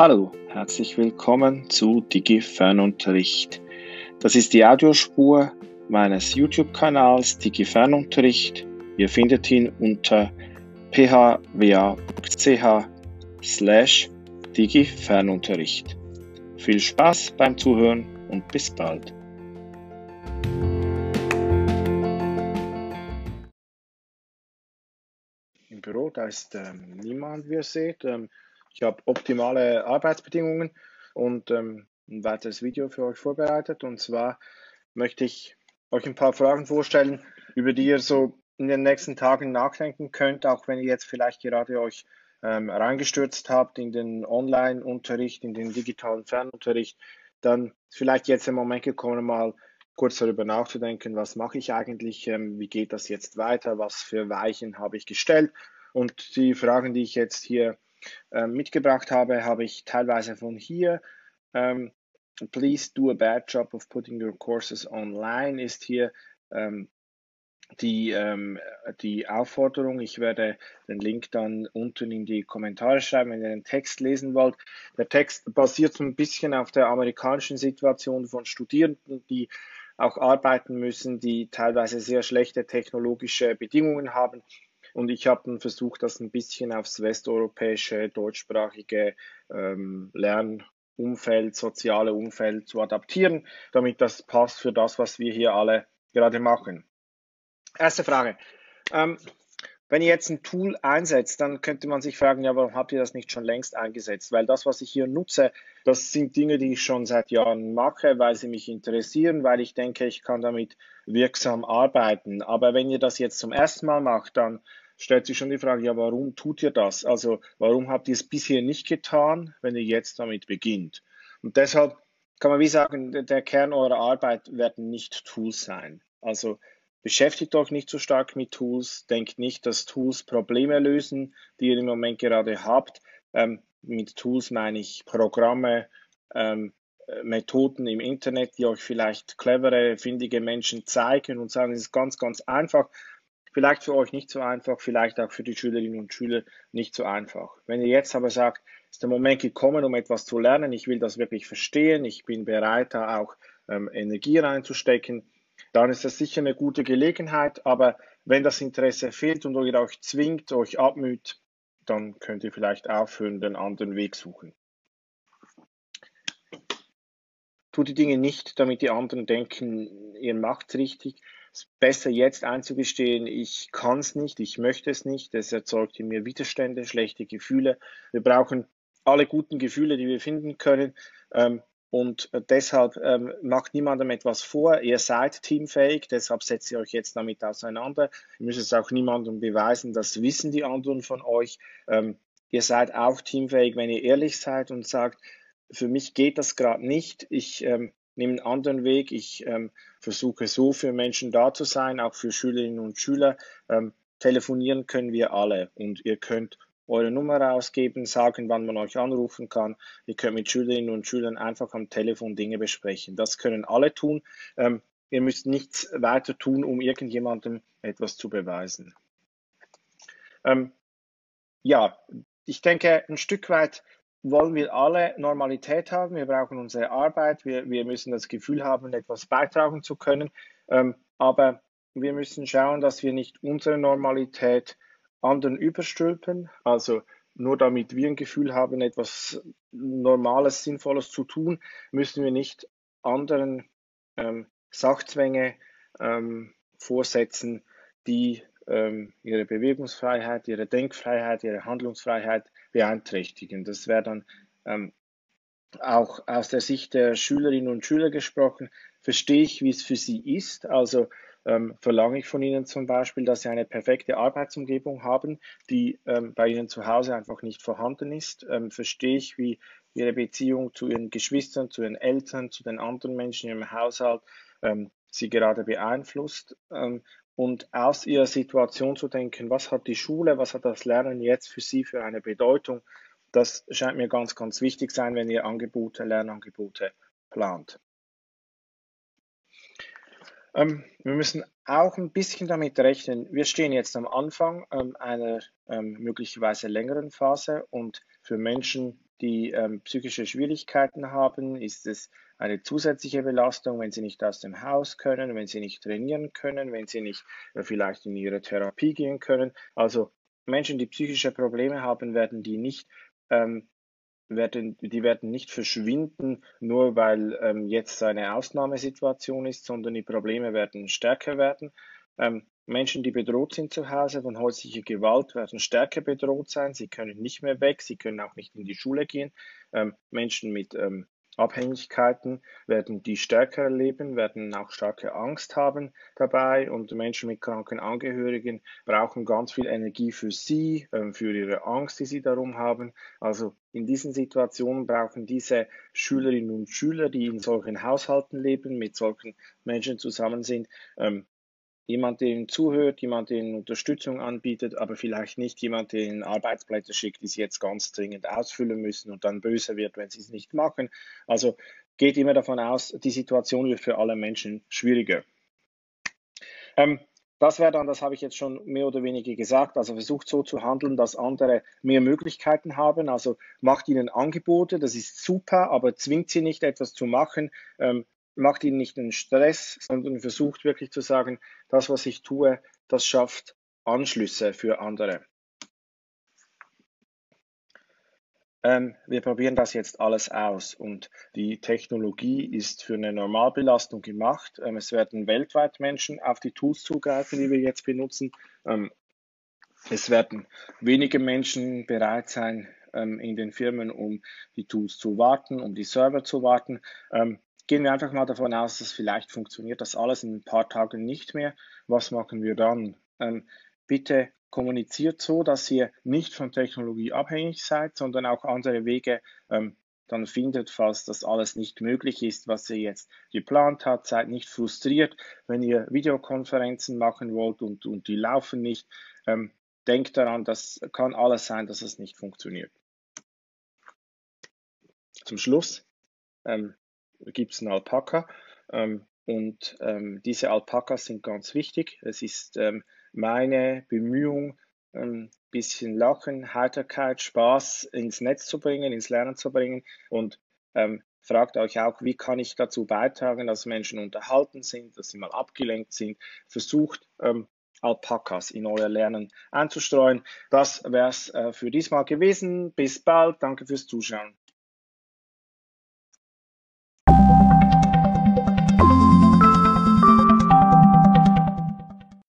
Hallo, herzlich willkommen zu DigiFernunterricht. Das ist die Audiospur meines YouTube-Kanals DigiFernunterricht. Ihr findet ihn unter phwa.ch slash DigiFernunterricht. Viel Spaß beim Zuhören und bis bald. Im Büro, da ist ähm, niemand, wie ihr seht. Ähm, ich habe optimale Arbeitsbedingungen und ähm, ein weiteres Video für euch vorbereitet. Und zwar möchte ich euch ein paar Fragen vorstellen, über die ihr so in den nächsten Tagen nachdenken könnt, auch wenn ihr jetzt vielleicht gerade euch ähm, reingestürzt habt in den Online-Unterricht, in den digitalen Fernunterricht, dann ist vielleicht jetzt der Moment gekommen, mal kurz darüber nachzudenken, was mache ich eigentlich, ähm, wie geht das jetzt weiter, was für Weichen habe ich gestellt. Und die Fragen, die ich jetzt hier mitgebracht habe, habe ich teilweise von hier. Ähm, Please do a bad job of putting your courses online ist hier ähm, die, ähm, die Aufforderung. Ich werde den Link dann unten in die Kommentare schreiben, wenn ihr den Text lesen wollt. Der Text basiert ein bisschen auf der amerikanischen Situation von Studierenden, die auch arbeiten müssen, die teilweise sehr schlechte technologische Bedingungen haben und ich habe dann versucht, das ein bisschen aufs westeuropäische, deutschsprachige ähm, Lernumfeld, soziale Umfeld zu adaptieren, damit das passt für das, was wir hier alle gerade machen. Erste Frage. Ähm, wenn ihr jetzt ein Tool einsetzt, dann könnte man sich fragen, ja, warum habt ihr das nicht schon längst eingesetzt? Weil das, was ich hier nutze, das sind Dinge, die ich schon seit Jahren mache, weil sie mich interessieren, weil ich denke, ich kann damit wirksam arbeiten. Aber wenn ihr das jetzt zum ersten Mal macht, dann stellt sich schon die Frage, ja, warum tut ihr das? Also, warum habt ihr es bisher nicht getan, wenn ihr jetzt damit beginnt? Und deshalb kann man wie sagen, der Kern eurer Arbeit werden nicht Tools sein. Also, Beschäftigt euch nicht so stark mit Tools, denkt nicht, dass Tools Probleme lösen, die ihr im Moment gerade habt. Ähm, mit Tools meine ich Programme, ähm, Methoden im Internet, die euch vielleicht clevere, findige Menschen zeigen und sagen, es ist ganz, ganz einfach. Vielleicht für euch nicht so einfach, vielleicht auch für die Schülerinnen und Schüler nicht so einfach. Wenn ihr jetzt aber sagt, ist der Moment gekommen, um etwas zu lernen, ich will das wirklich verstehen, ich bin bereit, da auch ähm, Energie reinzustecken, dann ist das sicher eine gute Gelegenheit. Aber wenn das Interesse fehlt und ihr euch zwingt, euch abmüht, dann könnt ihr vielleicht aufhören, den anderen Weg suchen. Tut die Dinge nicht, damit die anderen denken, ihr macht es richtig. Es ist besser jetzt einzugestehen, ich kann es nicht, ich möchte es nicht. Das erzeugt in mir Widerstände, schlechte Gefühle. Wir brauchen alle guten Gefühle, die wir finden können. Ähm, und äh, deshalb ähm, macht niemandem etwas vor. Ihr seid teamfähig, deshalb setzt ihr euch jetzt damit auseinander. Ihr müsst es auch niemandem beweisen, das wissen die anderen von euch. Ähm, ihr seid auch teamfähig, wenn ihr ehrlich seid und sagt, für mich geht das gerade nicht. Ich ähm, nehme einen anderen Weg. Ich ähm, versuche so für Menschen da zu sein, auch für Schülerinnen und Schüler. Ähm, telefonieren können wir alle und ihr könnt eure Nummer ausgeben, sagen, wann man euch anrufen kann. Ihr könnt mit Schülerinnen und Schülern einfach am Telefon Dinge besprechen. Das können alle tun. Ähm, ihr müsst nichts weiter tun, um irgendjemandem etwas zu beweisen. Ähm, ja, ich denke, ein Stück weit wollen wir alle Normalität haben. Wir brauchen unsere Arbeit. Wir, wir müssen das Gefühl haben, etwas beitragen zu können. Ähm, aber wir müssen schauen, dass wir nicht unsere Normalität anderen überstülpen. Also nur damit wir ein Gefühl haben, etwas Normales, Sinnvolles zu tun, müssen wir nicht anderen ähm, Sachzwänge ähm, vorsetzen, die ähm, ihre Bewegungsfreiheit, ihre Denkfreiheit, ihre Handlungsfreiheit beeinträchtigen. Das wäre dann ähm, auch aus der Sicht der Schülerinnen und Schüler gesprochen, verstehe ich, wie es für sie ist. Also ähm, verlange ich von Ihnen zum Beispiel, dass Sie eine perfekte Arbeitsumgebung haben, die ähm, bei Ihnen zu Hause einfach nicht vorhanden ist. Ähm, verstehe ich, wie Ihre Beziehung zu Ihren Geschwistern, zu Ihren Eltern, zu den anderen Menschen Ihrem Haushalt ähm, Sie gerade beeinflusst. Ähm, und aus Ihrer Situation zu denken, was hat die Schule, was hat das Lernen jetzt für Sie für eine Bedeutung, das scheint mir ganz, ganz wichtig sein, wenn ihr Angebote, Lernangebote plant. Ähm, wir müssen auch ein bisschen damit rechnen. Wir stehen jetzt am Anfang ähm, einer ähm, möglicherweise längeren Phase und für Menschen, die ähm, psychische Schwierigkeiten haben, ist es eine zusätzliche Belastung, wenn sie nicht aus dem Haus können, wenn sie nicht trainieren können, wenn sie nicht äh, vielleicht in ihre Therapie gehen können. Also Menschen, die psychische Probleme haben, werden die nicht ähm, werden, die werden nicht verschwinden, nur weil ähm, jetzt eine Ausnahmesituation ist, sondern die Probleme werden stärker werden. Ähm, Menschen, die bedroht sind zu Hause von häuslicher Gewalt, werden stärker bedroht sein. Sie können nicht mehr weg, sie können auch nicht in die Schule gehen. Ähm, Menschen mit ähm, Abhängigkeiten werden die stärker erleben, werden auch starke Angst haben dabei und Menschen mit kranken Angehörigen brauchen ganz viel Energie für sie, ähm, für ihre Angst, die sie darum haben. Also in diesen Situationen brauchen diese Schülerinnen und Schüler, die in solchen Haushalten leben, mit solchen Menschen zusammen sind, ähm, jemand, der ihnen zuhört, jemand, der ihnen Unterstützung anbietet, aber vielleicht nicht jemand, der ihnen Arbeitsblätter schickt, die sie jetzt ganz dringend ausfüllen müssen und dann böse wird, wenn sie es nicht machen. Also geht immer davon aus, die Situation wird für alle Menschen schwieriger. Ähm, das wäre dann, das habe ich jetzt schon mehr oder weniger gesagt, also versucht so zu handeln, dass andere mehr Möglichkeiten haben. Also macht ihnen Angebote, das ist super, aber zwingt sie nicht etwas zu machen. Ähm, macht ihnen nicht den Stress, sondern versucht wirklich zu sagen, das, was ich tue, das schafft Anschlüsse für andere. Ähm, wir probieren das jetzt alles aus und die Technologie ist für eine Normalbelastung gemacht. Ähm, es werden weltweit Menschen auf die Tools zugreifen, die wir jetzt benutzen. Ähm, es werden wenige Menschen bereit sein, ähm, in den Firmen, um die Tools zu warten, um die Server zu warten. Gehen wir einfach mal davon aus, dass vielleicht funktioniert das alles in ein paar Tagen nicht mehr. Was machen wir dann? Ähm, bitte kommuniziert so, dass ihr nicht von Technologie abhängig seid, sondern auch andere Wege ähm, dann findet, falls das alles nicht möglich ist, was ihr jetzt geplant habt. Seid nicht frustriert, wenn ihr Videokonferenzen machen wollt und, und die laufen nicht. Ähm, denkt daran, das kann alles sein, dass es nicht funktioniert. Zum Schluss ähm, gibt es einen Alpaka. Ähm, und ähm, diese Alpakas sind ganz wichtig. Es ist ähm, meine Bemühung, ein ähm, bisschen Lachen, Heiterkeit, Spaß ins Netz zu bringen, ins Lernen zu bringen. Und ähm, fragt euch auch, wie kann ich dazu beitragen, dass Menschen unterhalten sind, dass sie mal abgelenkt sind. Versucht Alpakas in euer Lernen einzustreuen. Das wäre es äh, für diesmal gewesen. Bis bald. Danke fürs Zuschauen.